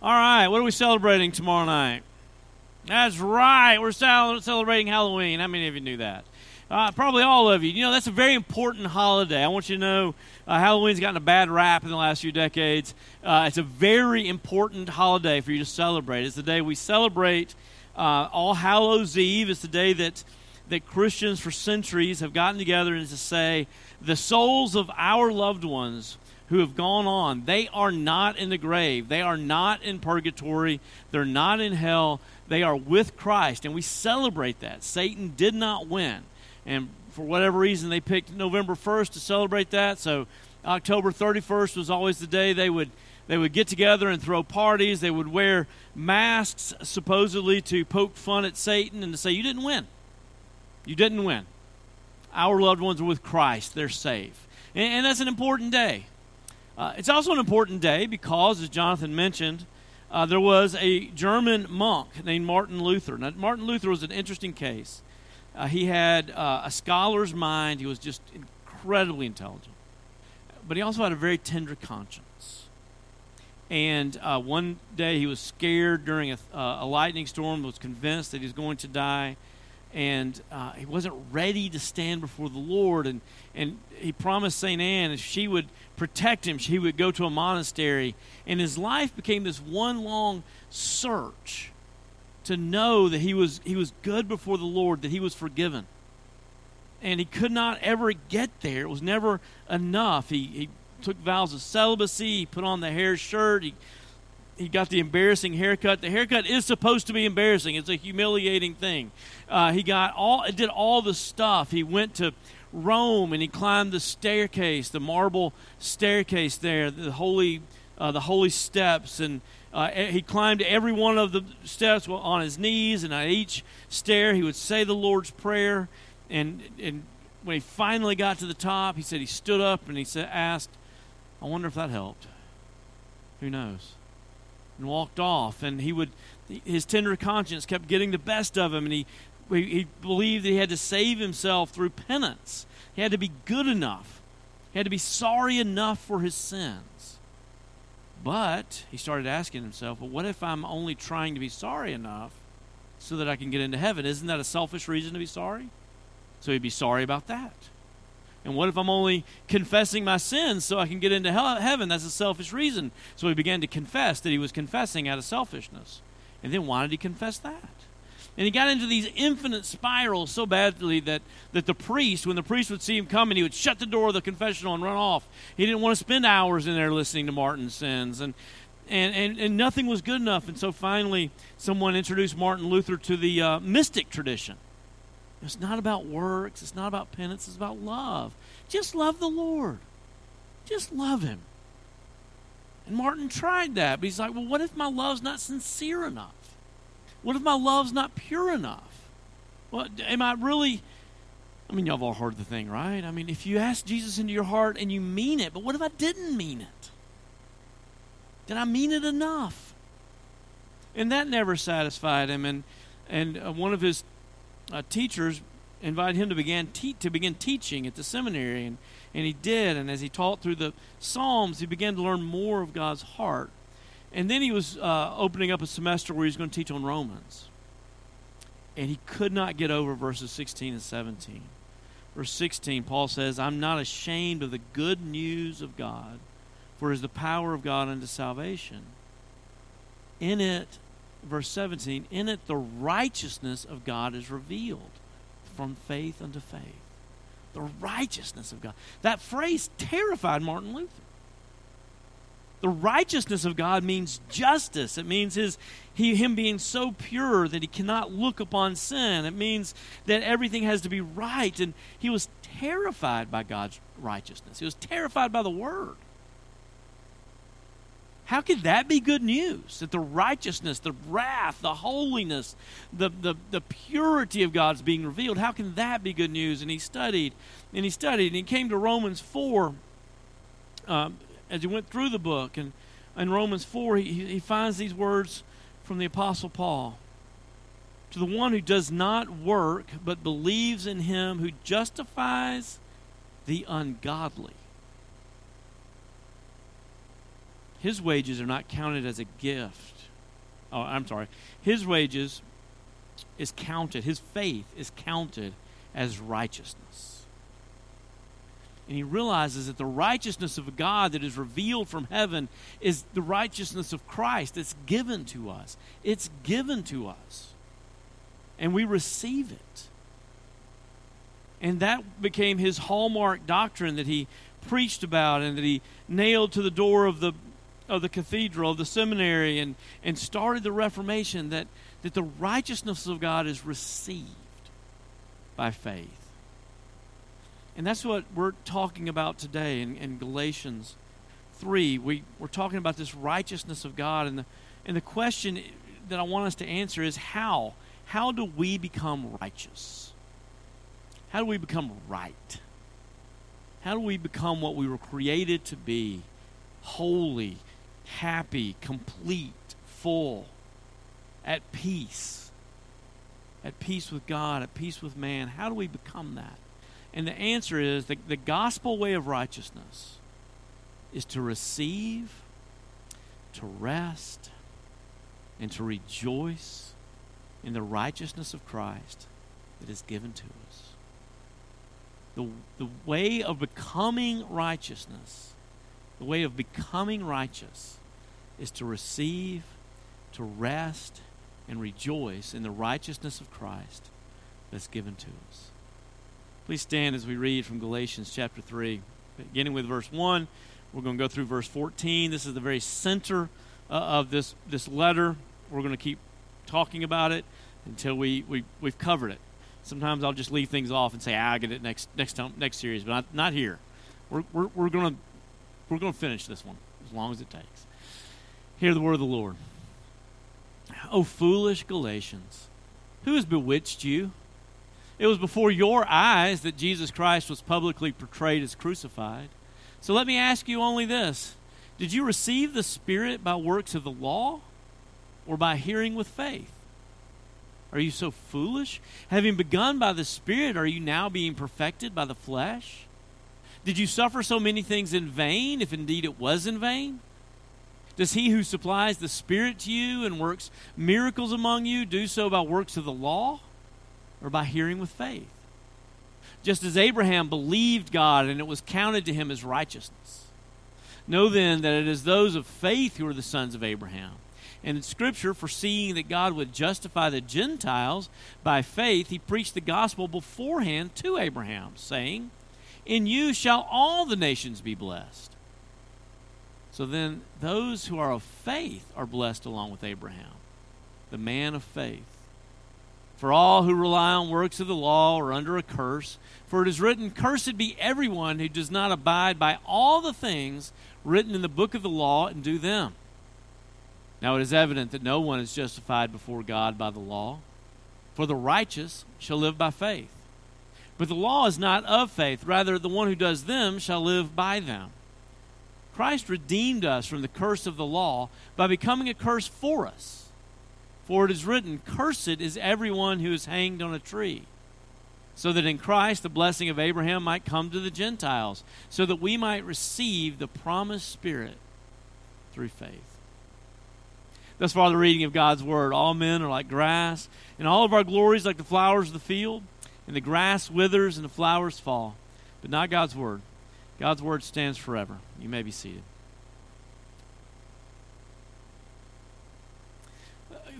All right, what are we celebrating tomorrow night? That's right, we're celebrating Halloween. How many of you knew that? Uh, probably all of you. You know, that's a very important holiday. I want you to know uh, Halloween's gotten a bad rap in the last few decades. Uh, it's a very important holiday for you to celebrate. It's the day we celebrate uh, All Hallows Eve. It's the day that, that Christians for centuries have gotten together and to say, the souls of our loved ones who have gone on, they are not in the grave. They are not in purgatory. They're not in hell. They are with Christ. And we celebrate that. Satan did not win. And for whatever reason, they picked November 1st to celebrate that. So October 31st was always the day they would they would get together and throw parties. They would wear masks, supposedly to poke fun at Satan and to say, You didn't win. You didn't win. Our loved ones are with Christ, they're safe. And, and that's an important day. Uh, it's also an important day because, as Jonathan mentioned, uh, there was a German monk named Martin Luther. Now, Martin Luther was an interesting case. Uh, he had uh, a scholar's mind, he was just incredibly intelligent, but he also had a very tender conscience. And uh, one day he was scared during a, uh, a, lightning storm, was convinced that he was going to die, and uh, he wasn't ready to stand before the Lord. And, and he promised St. Anne if she would protect him, she would go to a monastery. And his life became this one long search to know that he was, he was good before the Lord, that he was forgiven. And he could not ever get there. It was never enough. He, he took vows of celibacy. He put on the hair shirt. He he got the embarrassing haircut. The haircut is supposed to be embarrassing. It's a humiliating thing. Uh, he got all did all the stuff. He went to Rome and he climbed the staircase, the marble staircase there, the holy uh, the holy steps, and uh, he climbed every one of the steps on his knees, and at each stair he would say the Lord's prayer. And and when he finally got to the top, he said he stood up and he said, asked, I wonder if that helped. Who knows? And walked off. And he would, his tender conscience kept getting the best of him, and he, he believed that he had to save himself through penance. He had to be good enough. He had to be sorry enough for his sins. But he started asking himself, well, what if I'm only trying to be sorry enough so that I can get into heaven? Isn't that a selfish reason to be sorry? So he'd be sorry about that. And what if I'm only confessing my sins so I can get into hell, heaven? That's a selfish reason. So he began to confess that he was confessing out of selfishness. And then why did he confess that? And he got into these infinite spirals so badly that, that the priest, when the priest would see him coming, he would shut the door of the confessional and run off. He didn't want to spend hours in there listening to Martin's sins. And, and, and, and nothing was good enough. And so finally, someone introduced Martin Luther to the uh, mystic tradition. It's not about works. It's not about penance. It's about love. Just love the Lord. Just love Him. And Martin tried that, but he's like, well, what if my love's not sincere enough? What if my love's not pure enough? Well, am I really. I mean, y'all have all heard the thing, right? I mean, if you ask Jesus into your heart and you mean it, but what if I didn't mean it? Did I mean it enough? And that never satisfied him. And, and uh, one of his uh, teachers invited him to begin te- to begin teaching at the seminary, and and he did. And as he taught through the Psalms, he began to learn more of God's heart. And then he was uh, opening up a semester where he was going to teach on Romans, and he could not get over verses 16 and 17. Verse 16, Paul says, "I'm not ashamed of the good news of God, for it is the power of God unto salvation." In it verse 17, in it the righteousness of God is revealed from faith unto faith. The righteousness of God. That phrase terrified Martin Luther. The righteousness of God means justice. It means his, he, him being so pure that he cannot look upon sin. It means that everything has to be right. And he was terrified by God's righteousness. He was terrified by the Word. How could that be good news? That the righteousness, the wrath, the holiness, the, the, the purity of God's being revealed, how can that be good news? And he studied, and he studied, and he came to Romans 4 um, as he went through the book. And in Romans 4, he, he finds these words from the Apostle Paul To the one who does not work, but believes in him who justifies the ungodly his wages are not counted as a gift. Oh, I'm sorry. His wages is counted, his faith is counted as righteousness. And he realizes that the righteousness of God that is revealed from heaven is the righteousness of Christ that's given to us. It's given to us. And we receive it. And that became his hallmark doctrine that he preached about and that he nailed to the door of the of the cathedral, of the seminary, and, and started the Reformation that, that the righteousness of God is received by faith. And that's what we're talking about today in, in Galatians 3. We, we're talking about this righteousness of God. And the, and the question that I want us to answer is how? How do we become righteous? How do we become right? How do we become what we were created to be? Holy, happy, complete, full, at peace. At peace with God, at peace with man. How do we become that? And the answer is the, the gospel way of righteousness is to receive, to rest, and to rejoice in the righteousness of Christ that is given to us the, the way of becoming righteousness, the way of becoming righteous, is to receive, to rest, and rejoice in the righteousness of Christ that's given to us. Please stand as we read from Galatians chapter 3, beginning with verse 1. We're going to go through verse 14. This is the very center uh, of this, this letter. We're going to keep talking about it until we, we, we've covered it. Sometimes I'll just leave things off and say, ah, "I'll get it next next time, next series," but not, not here. We're, we're, we're gonna we're gonna finish this one as long as it takes. Hear the word of the Lord. O foolish Galatians, who has bewitched you? It was before your eyes that Jesus Christ was publicly portrayed as crucified. So let me ask you only this Did you receive the Spirit by works of the law or by hearing with faith? Are you so foolish? Having begun by the Spirit, are you now being perfected by the flesh? Did you suffer so many things in vain, if indeed it was in vain? Does he who supplies the Spirit to you and works miracles among you do so by works of the law or by hearing with faith? Just as Abraham believed God and it was counted to him as righteousness. Know then that it is those of faith who are the sons of Abraham. And in Scripture, foreseeing that God would justify the Gentiles by faith, he preached the gospel beforehand to Abraham, saying, In you shall all the nations be blessed. So then, those who are of faith are blessed along with Abraham, the man of faith. For all who rely on works of the law are under a curse. For it is written, Cursed be everyone who does not abide by all the things written in the book of the law and do them. Now it is evident that no one is justified before God by the law, for the righteous shall live by faith. But the law is not of faith, rather, the one who does them shall live by them. Christ redeemed us from the curse of the law by becoming a curse for us. For it is written, Cursed is everyone who is hanged on a tree, so that in Christ the blessing of Abraham might come to the Gentiles, so that we might receive the promised Spirit through faith. Thus far, the reading of God's word. All men are like grass, and all of our glories like the flowers of the field. And the grass withers and the flowers fall, but not God's word. God's word stands forever. You may be seated.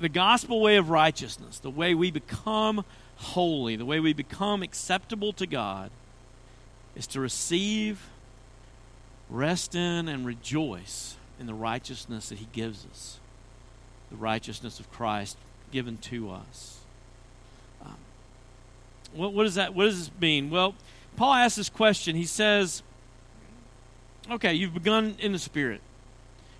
The gospel way of righteousness, the way we become holy, the way we become acceptable to God, is to receive, rest in, and rejoice in the righteousness that He gives us the righteousness of Christ given to us. Um, what, what, does that, what does this mean? Well, Paul asks this question. He says, okay, you've begun in the Spirit.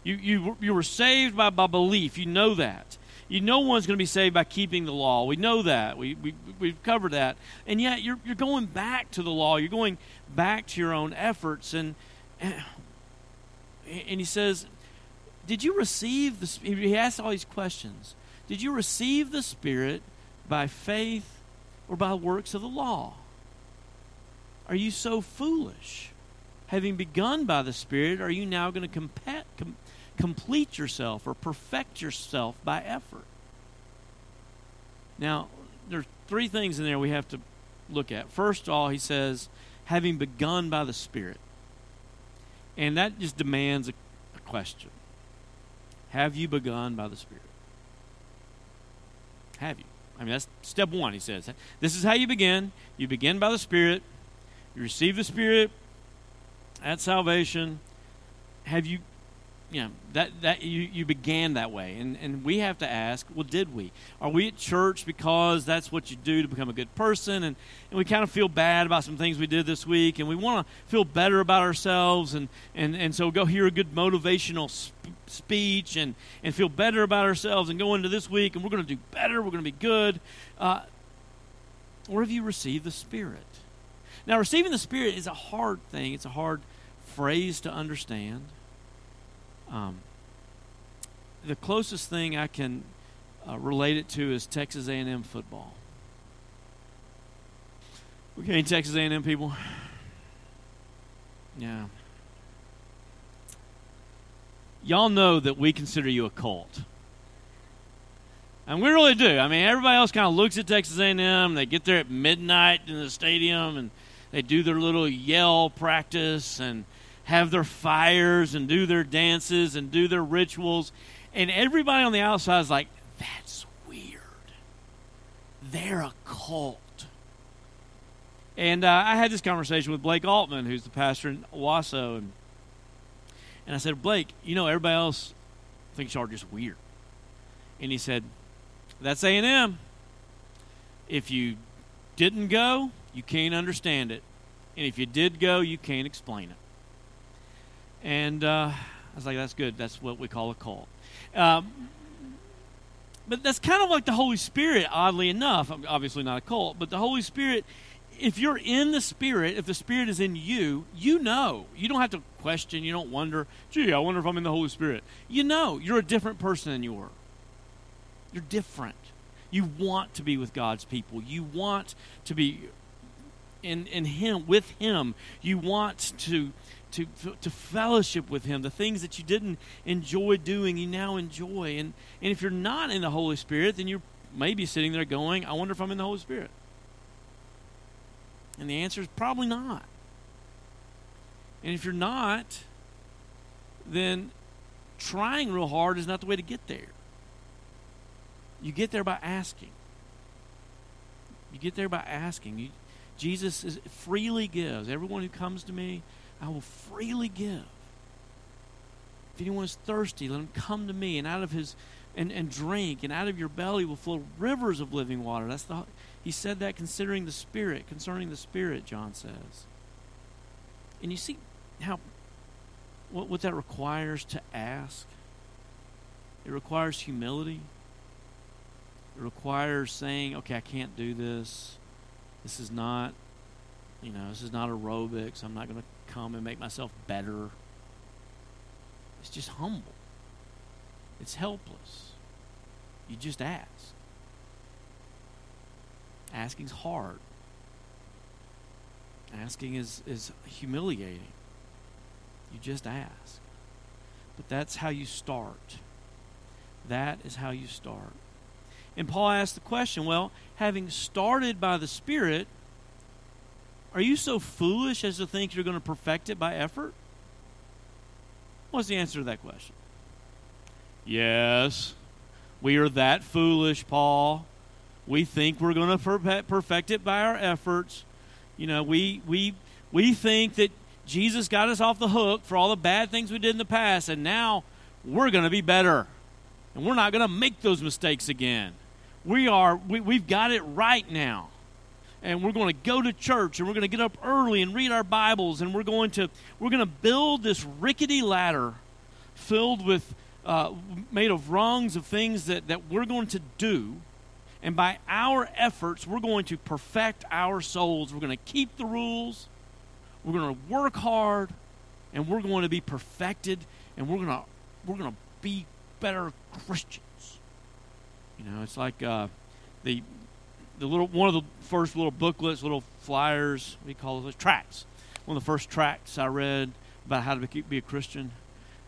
You, you, you were saved by, by belief. You know that. You know one's going to be saved by keeping the law. We know that. We, we, we've covered that. And yet you're, you're going back to the law. You're going back to your own efforts. And, and, he says, did you receive the he asks all these questions did you receive the spirit by faith or by works of the law are you so foolish having begun by the spirit are you now going to com- complete yourself or perfect yourself by effort. Now, there's three things in there we have to look at. First of all, he says, having begun by the Spirit. And that just demands a, a question. Have you begun by the Spirit? Have you? I mean, that's step one, he says. This is how you begin. You begin by the Spirit. You receive the Spirit at salvation. Have you you know that that you, you began that way. And and we have to ask well did we? Are we at church because that's what you do to become a good person? And and we kind of feel bad about some things we did this week and we want to feel better about ourselves. And and and so go hear a good motivational sp- speech and and feel better about ourselves and go into this week and we're going to do better we're going to be good. Uh, or have you received the spirit now receiving the spirit is a hard thing it's a hard phrase to understand um, the closest thing I can uh, relate it to is Texas A&M football. Okay, Texas A&M people. Yeah. Y'all know that we consider you a cult. And we really do. I mean, everybody else kind of looks at Texas A&M. They get there at midnight in the stadium, and they do their little yell practice, and – have their fires and do their dances and do their rituals. And everybody on the outside is like, that's weird. They're a cult. And uh, I had this conversation with Blake Altman, who's the pastor in Owasso. And, and I said, Blake, you know, everybody else thinks y'all are just weird. And he said, that's A&M. If you didn't go, you can't understand it. And if you did go, you can't explain it. And uh, I was like, that's good. That's what we call a cult. Um, but that's kind of like the Holy Spirit, oddly enough. Obviously, not a cult, but the Holy Spirit, if you're in the Spirit, if the Spirit is in you, you know. You don't have to question. You don't wonder, gee, I wonder if I'm in the Holy Spirit. You know, you're a different person than you were. You're different. You want to be with God's people. You want to be in, in Him, with Him. You want to to, to fellowship with Him. The things that you didn't enjoy doing, you now enjoy. And, and if you're not in the Holy Spirit, then you're maybe sitting there going, I wonder if I'm in the Holy Spirit. And the answer is probably not. And if you're not, then trying real hard is not the way to get there. You get there by asking. You get there by asking. You, Jesus is, freely gives. Everyone who comes to me, I will freely give. If anyone is thirsty, let him come to me, and out of his and, and drink, and out of your belly will flow rivers of living water. That's the he said that considering the spirit, concerning the spirit, John says. And you see how what, what that requires to ask. It requires humility. It requires saying, okay, I can't do this. This is not, you know, this is not aerobics. I'm not going to come and make myself better. It's just humble. It's helpless. You just ask. Asking's hard. Asking is, is humiliating. You just ask. But that's how you start. That is how you start. And Paul asked the question well, having started by the Spirit, are you so foolish as to think you're going to perfect it by effort? What's the answer to that question? Yes, we are that foolish, Paul. We think we're going to perfect it by our efforts. You know, we we we think that Jesus got us off the hook for all the bad things we did in the past, and now we're going to be better, and we're not going to make those mistakes again. We are we, we've got it right now. And we're going to go to church and we're going to get up early and read our bibles and we're going to we're going to build this rickety ladder filled with uh, made of rungs of things that, that we're going to do. And by our efforts we're going to perfect our souls. We're going to keep the rules. We're going to work hard and we're going to be perfected and we're going to we're going to be better christians you know it's like uh, the the little one of the first little booklets, little flyers, we call those tracts. One of the first tracts I read about how to be, a Christian.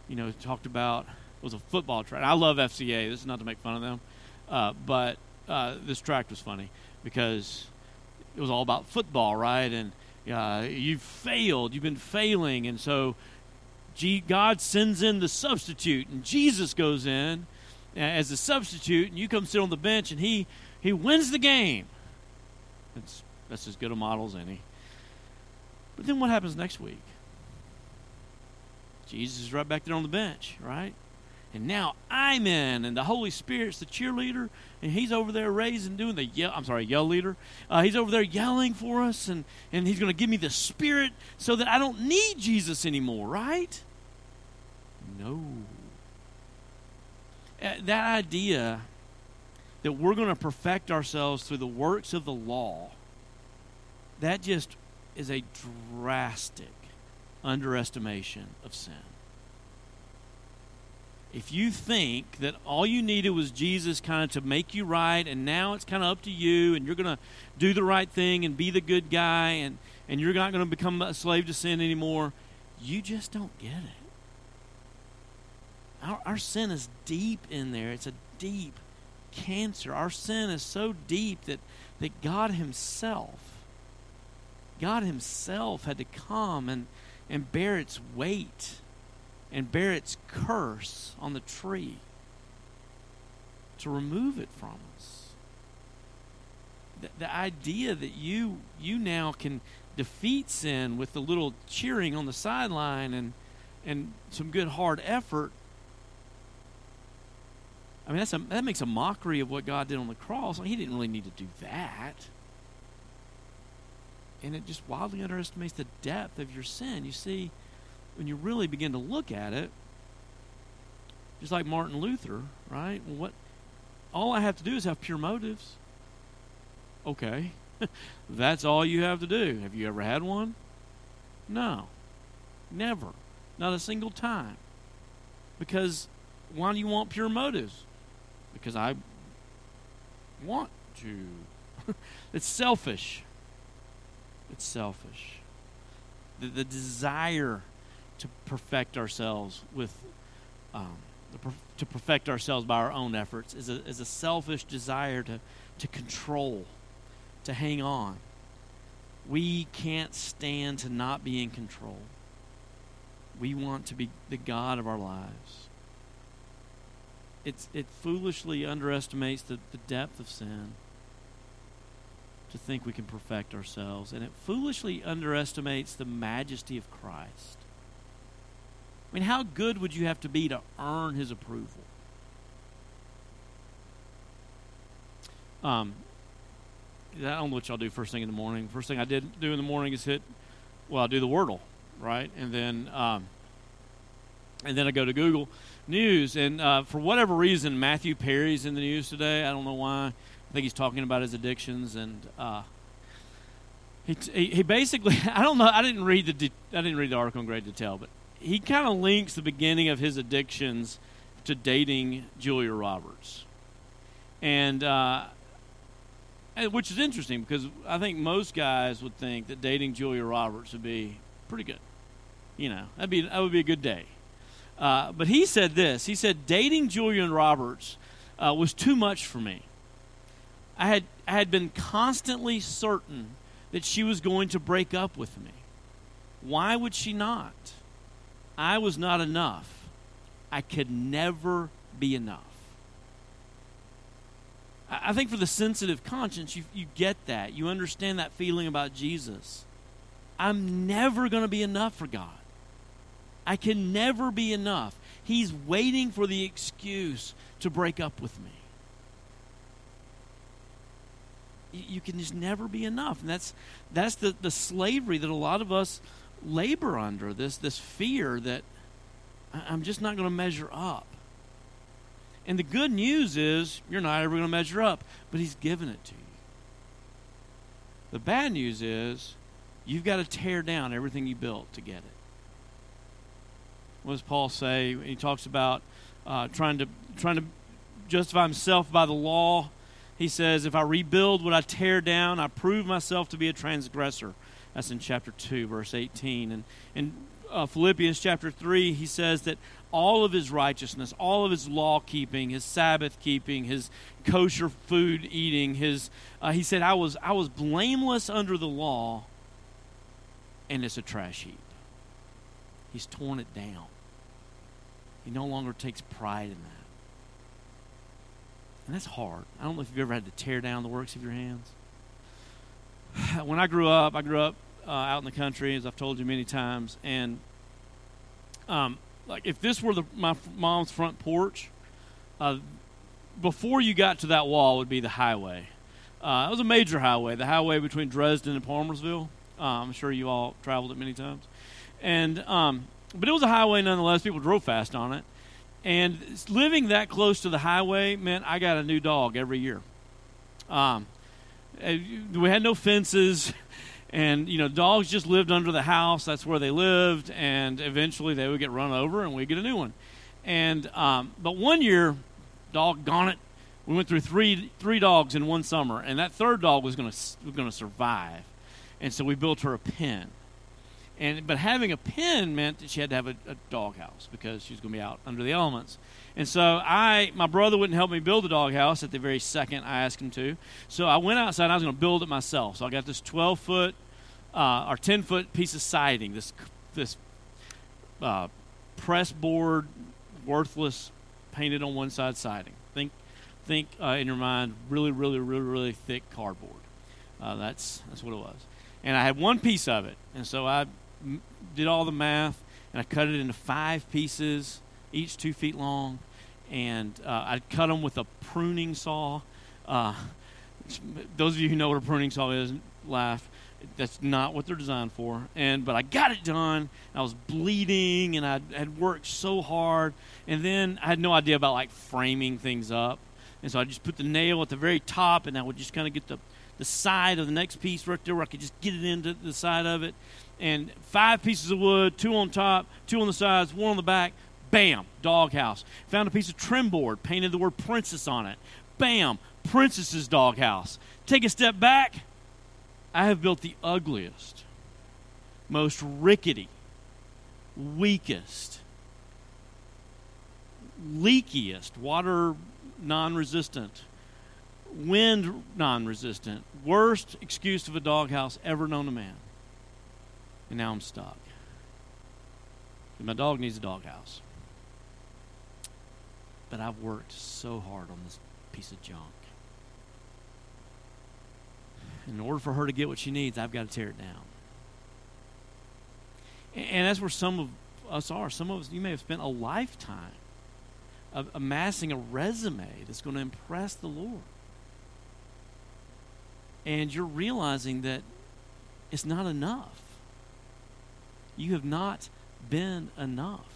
you know, talked about it was a football tract. I love FCA. This is not to make fun of them, uh, but uh, this tract was funny because it was all about football, right? And uh, you've failed, you've been failing, and so God sends in the substitute, and Jesus goes in as a substitute, and you come sit on the bench, and he he wins the game. That's that's as good a model as any. But then what happens next week? Jesus is right back there on the bench, right? And now I'm in, and the Holy Spirit's the cheerleader, and he's over there raising, doing the yell. I'm sorry, yell leader. Uh, he's over there yelling for us, and and he's going to give me the Spirit so that I don't need Jesus anymore, right? No. Uh, that idea that we're going to perfect ourselves through the works of the law, that just is a drastic underestimation of sin. If you think that all you needed was Jesus kind of to make you right, and now it's kind of up to you, and you're going to do the right thing and be the good guy, and, and you're not going to become a slave to sin anymore, you just don't get it. Our, our sin is deep in there. It's a deep cancer. Our sin is so deep that, that God Himself, God Himself had to come and, and bear its weight and bear its curse on the tree to remove it from us. The, the idea that you you now can defeat sin with a little cheering on the sideline and and some good hard effort I mean, that's a, that makes a mockery of what God did on the cross. He didn't really need to do that. And it just wildly underestimates the depth of your sin. You see, when you really begin to look at it, just like Martin Luther, right? What all I have to do is have pure motives. Okay. That's all you have to do. Have you ever had one? No. Never. Not a single time. Because why do you want pure motives? Because I want to. it's selfish. It's selfish. The, the desire to perfect ourselves with, um, to perfect ourselves by our own efforts is a, is a selfish desire to, to control, to hang on. We can't stand to not be in control. We want to be the God of our lives it's, it foolishly underestimates the, the depth of sin to think we can perfect ourselves, and it foolishly underestimates the majesty of Christ. I mean, how good would you have to be to earn his approval? Um, I don't know what y'all do first thing in the morning. First thing I did do in the morning is hit, well, I do the Wordle, right? And then, um, and then I go to Google News, and uh, for whatever reason, Matthew Perry's in the news today. I don't know why. I think he's talking about his addictions, and uh, he, he basically I don't know. I didn't read the de- I didn't read the article in great detail, but he kind of links the beginning of his addictions to dating Julia Roberts, and uh, which is interesting because I think most guys would think that dating Julia Roberts would be pretty good. You know, that'd be that would be a good day. Uh, but he said this he said, dating Julia Roberts uh, was too much for me. I had, I had been constantly certain that she was going to break up with me. Why would she not? I was not enough. I could never be enough. I think for the sensitive conscience, you, you get that. You understand that feeling about Jesus. I'm never going to be enough for God. I can never be enough. He's waiting for the excuse to break up with me. You can just never be enough. And that's that's the, the slavery that a lot of us labor under, this this fear that I'm just not going to measure up. And the good news is you're not ever going to measure up, but he's given it to you. The bad news is you've got to tear down everything you built to get it. What does Paul say? He talks about uh, trying to trying to justify himself by the law. He says, "If I rebuild what I tear down, I prove myself to be a transgressor." That's in chapter two, verse eighteen. And in uh, Philippians chapter three, he says that all of his righteousness, all of his law keeping, his Sabbath keeping, his kosher food eating. His uh, he said, "I was I was blameless under the law, and it's a trash heap." He's torn it down. He no longer takes pride in that, and that's hard. I don't know if you've ever had to tear down the works of your hands. When I grew up, I grew up uh, out in the country, as I've told you many times, and um, like if this were the, my mom's front porch, uh, before you got to that wall would be the highway. Uh, it was a major highway, the highway between Dresden and Palmersville. Uh, I'm sure you all traveled it many times, and um, but it was a highway nonetheless. People drove fast on it, and living that close to the highway meant I got a new dog every year. Um, we had no fences. and you know dogs just lived under the house. That's where they lived. And eventually they would get run over and we get a new one. And um, but one year doggone it we went through three three dogs in one summer. And that third dog was going to was going to survive. And so we built her a pen and but having a pen meant that she had to have a, a dog house because she was going to be out under the elements and so I, my brother wouldn't help me build the doghouse at the very second I asked him to. So I went outside and I was going to build it myself. So I got this 12 foot uh, or 10 foot piece of siding, this, this uh, press board, worthless, painted on one side siding. Think, think uh, in your mind, really, really, really, really thick cardboard. Uh, that's, that's what it was. And I had one piece of it. And so I did all the math and I cut it into five pieces each two feet long, and uh, I cut them with a pruning saw. Uh, those of you who know what a pruning saw is, laugh. That's not what they're designed for. And but I got it done. I was bleeding, and I had worked so hard. And then I had no idea about like framing things up, and so I just put the nail at the very top, and I would just kind of get the the side of the next piece right there, where I could just get it into the side of it. And five pieces of wood, two on top, two on the sides, one on the back, Bam, doghouse. Found a piece of trim board, painted the word princess on it. Bam, princess's doghouse. Take a step back. I have built the ugliest, most rickety, weakest, leakiest, water non resistant, wind non resistant, worst excuse of a doghouse ever known to man. And now I'm stuck. And my dog needs a doghouse but I've worked so hard on this piece of junk. In order for her to get what she needs, I've got to tear it down. And that's where some of us are. Some of us, you may have spent a lifetime of amassing a resume that's going to impress the Lord. And you're realizing that it's not enough. You have not been enough.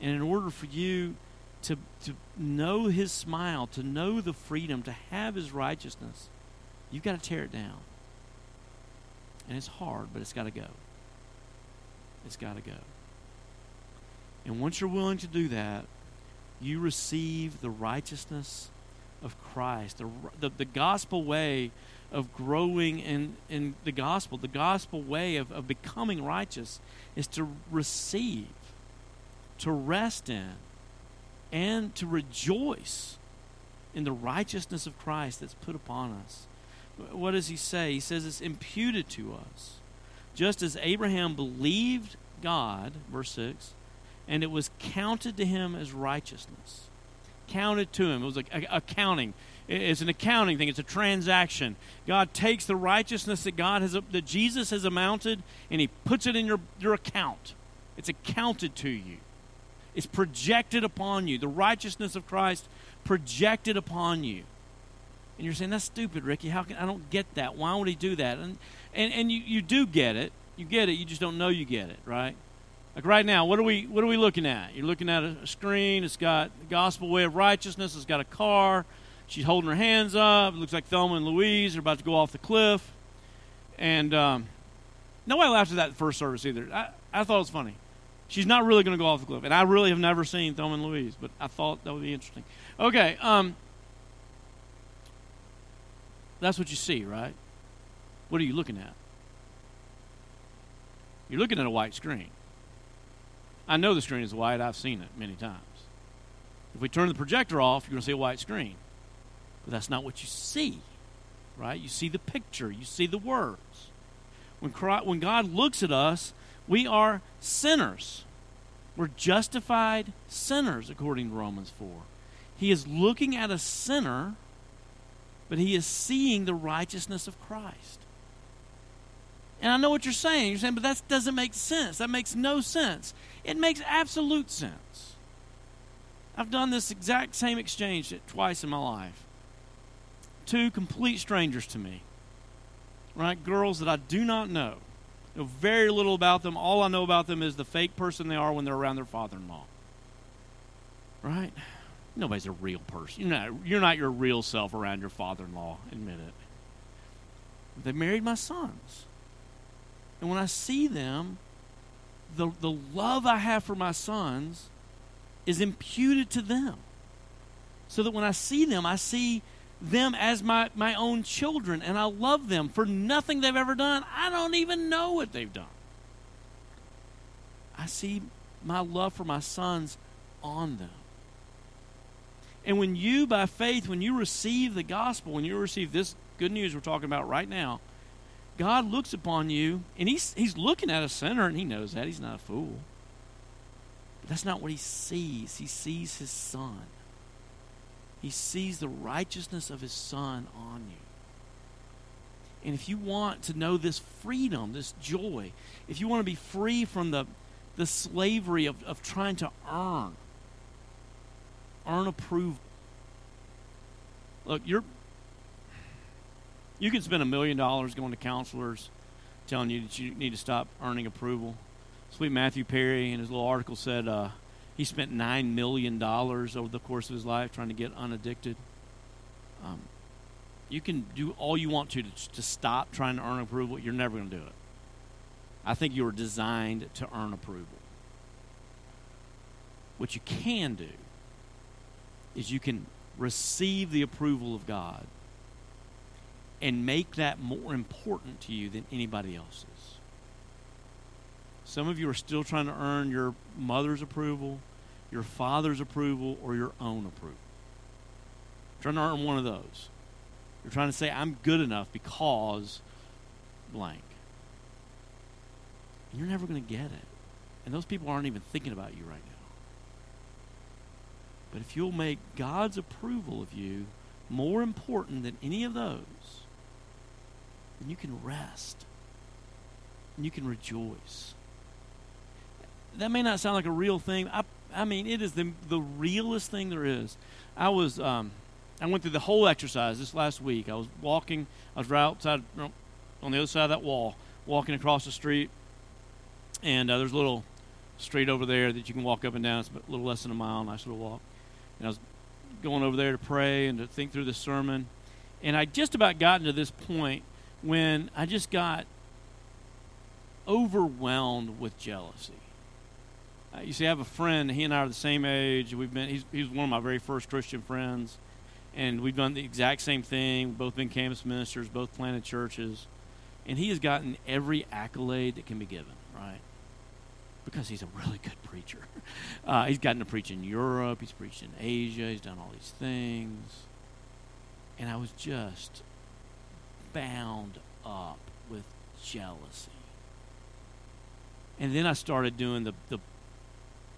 And in order for you to, to know his smile, to know the freedom, to have his righteousness, you've got to tear it down. And it's hard, but it's got to go. It's got to go. And once you're willing to do that, you receive the righteousness of Christ, the, the, the gospel way of growing in, in the gospel, the gospel way of, of becoming righteous is to receive to rest in, and to rejoice in the righteousness of Christ that's put upon us. What does he say? He says it's imputed to us. Just as Abraham believed God, verse 6, and it was counted to him as righteousness. Counted to him. It was like accounting. It's an accounting thing. It's a transaction. God takes the righteousness that God has, that Jesus has amounted, and He puts it in your, your account. It's accounted to you It's projected upon you. The righteousness of Christ projected upon you. And you're saying, that's stupid, Ricky. How can I don't get that? Why would he do that? And and, and you, you do get it. You get it, you just don't know you get it, right? Like right now, what are we what are we looking at? You're looking at a screen, it's got the gospel way of righteousness, it's got a car, she's holding her hands up, it looks like Thelma and Louise are about to go off the cliff. And um, nobody laughed at that first service either. I, I thought it was funny she's not really going to go off the cliff. And I really have never seen Thelma and Louise, but I thought that would be interesting. Okay, um, that's what you see, right? What are you looking at? You're looking at a white screen. I know the screen is white. I've seen it many times. If we turn the projector off, you're going to see a white screen. But that's not what you see, right? You see the picture, you see the words. When, Christ, when God looks at us, we are sinners. We're justified sinners, according to Romans 4. He is looking at a sinner, but he is seeing the righteousness of Christ. And I know what you're saying. You're saying, but that doesn't make sense. That makes no sense. It makes absolute sense. I've done this exact same exchange twice in my life. Two complete strangers to me, right? Girls that I do not know. Know very little about them. All I know about them is the fake person they are when they're around their father-in-law. Right? Nobody's a real person. You're not, you're not your real self around your father-in-law. Admit it. They married my sons. And when I see them, the, the love I have for my sons is imputed to them. So that when I see them, I see them as my, my own children, and I love them for nothing they've ever done. I don't even know what they've done. I see my love for my sons on them. And when you, by faith, when you receive the gospel, when you receive this good news we're talking about right now, God looks upon you, and he's, he's looking at a sinner, and he knows that. He's not a fool. But that's not what he sees. He sees his son. He sees the righteousness of his son on you. And if you want to know this freedom, this joy, if you want to be free from the, the slavery of, of trying to earn, earn approval. Look, you're you can spend a million dollars going to counselors telling you that you need to stop earning approval. Sweet Matthew Perry in his little article said uh, he spent $9 million over the course of his life trying to get unaddicted. Um, you can do all you want to, to to stop trying to earn approval. You're never going to do it. I think you were designed to earn approval. What you can do is you can receive the approval of God and make that more important to you than anybody else's. Some of you are still trying to earn your mother's approval, your father's approval, or your own approval. You're trying to earn one of those. You're trying to say, I'm good enough because blank. And you're never going to get it. And those people aren't even thinking about you right now. But if you'll make God's approval of you more important than any of those, then you can rest and you can rejoice. That may not sound like a real thing. I, I mean, it is the, the realest thing there is. I was, um, I went through the whole exercise this last week. I was walking, I was right outside, on the other side of that wall, walking across the street, and uh, there's a little street over there that you can walk up and down. It's a little less than a mile, nice little walk. And I was going over there to pray and to think through the sermon. And I just about gotten to this point when I just got overwhelmed with jealousy. Uh, you see, I have a friend. He and I are the same age. We've been. He's, he's one of my very first Christian friends, and we've done the exact same thing. We've both been campus ministers, both planted churches, and he has gotten every accolade that can be given. Right? Because he's a really good preacher. Uh, he's gotten to preach in Europe. He's preached in Asia. He's done all these things, and I was just bound up with jealousy. And then I started doing the, the,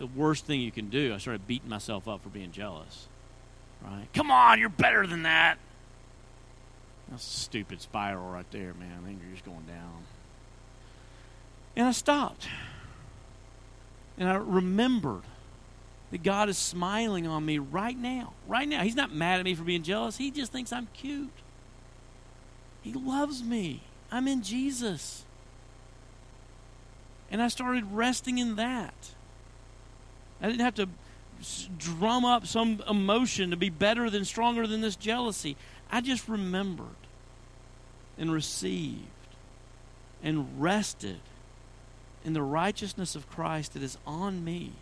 the worst thing you can do. I started beating myself up for being jealous. Right? Come on, you're better than that. That's a stupid spiral right there, man. I think you're just going down. And I stopped. And I remembered that God is smiling on me right now. Right now. He's not mad at me for being jealous. He just thinks I'm cute. He loves me. I'm in Jesus. And I started resting in that. I didn't have to drum up some emotion to be better than, stronger than this jealousy. I just remembered and received and rested in the righteousness of Christ that is on me.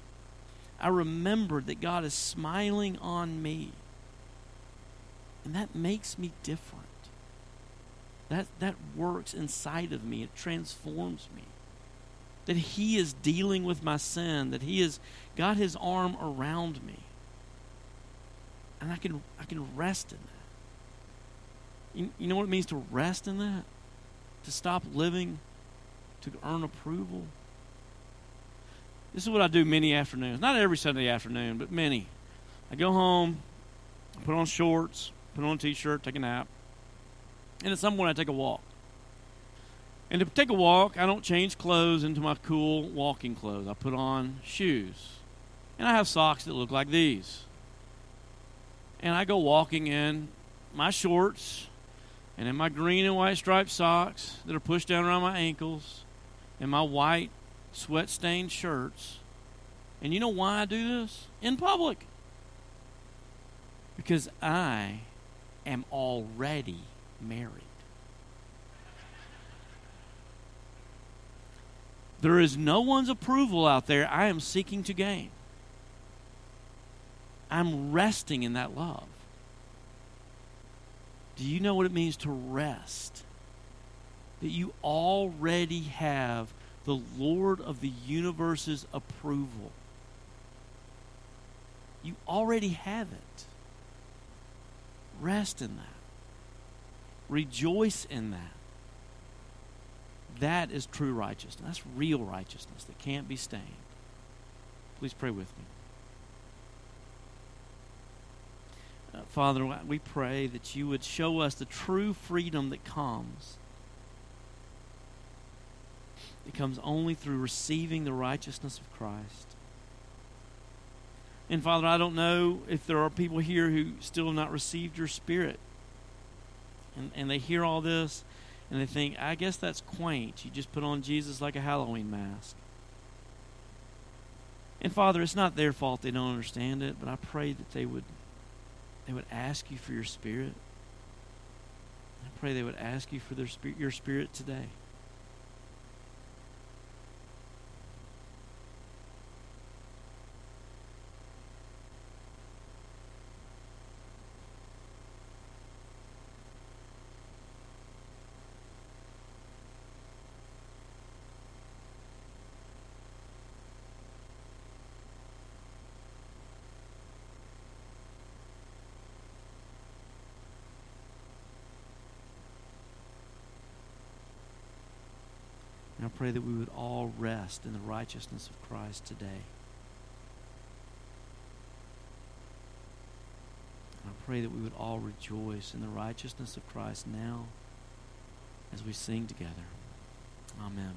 I remembered that God is smiling on me. And that makes me different. That, that works inside of me, it transforms me. That He is dealing with my sin, that He has got His arm around me. And I can, I can rest in that. You, you know what it means to rest in that? To stop living to earn approval? This is what I do many afternoons. Not every Sunday afternoon, but many. I go home, put on shorts, put on a t shirt, take a nap. And at some point, I take a walk. And to take a walk, I don't change clothes into my cool walking clothes. I put on shoes. And I have socks that look like these. And I go walking in my shorts and in my green and white striped socks that are pushed down around my ankles and my white sweat stained shirts. And you know why I do this? In public. Because I am already married. There is no one's approval out there I am seeking to gain. I'm resting in that love. Do you know what it means to rest? That you already have the Lord of the universe's approval. You already have it. Rest in that. Rejoice in that. That is true righteousness. That's real righteousness that can't be stained. Please pray with me. Uh, Father, we pray that you would show us the true freedom that comes. It comes only through receiving the righteousness of Christ. And Father, I don't know if there are people here who still have not received your Spirit. And, and they hear all this and they think, I guess that's quaint. You just put on Jesus like a Halloween mask. And Father, it's not their fault they don't understand it, but I pray that they would they would ask you for your spirit. I pray they would ask you for their spirit, your spirit today. Pray that we would all rest in the righteousness of Christ today. I pray that we would all rejoice in the righteousness of Christ now as we sing together. Amen.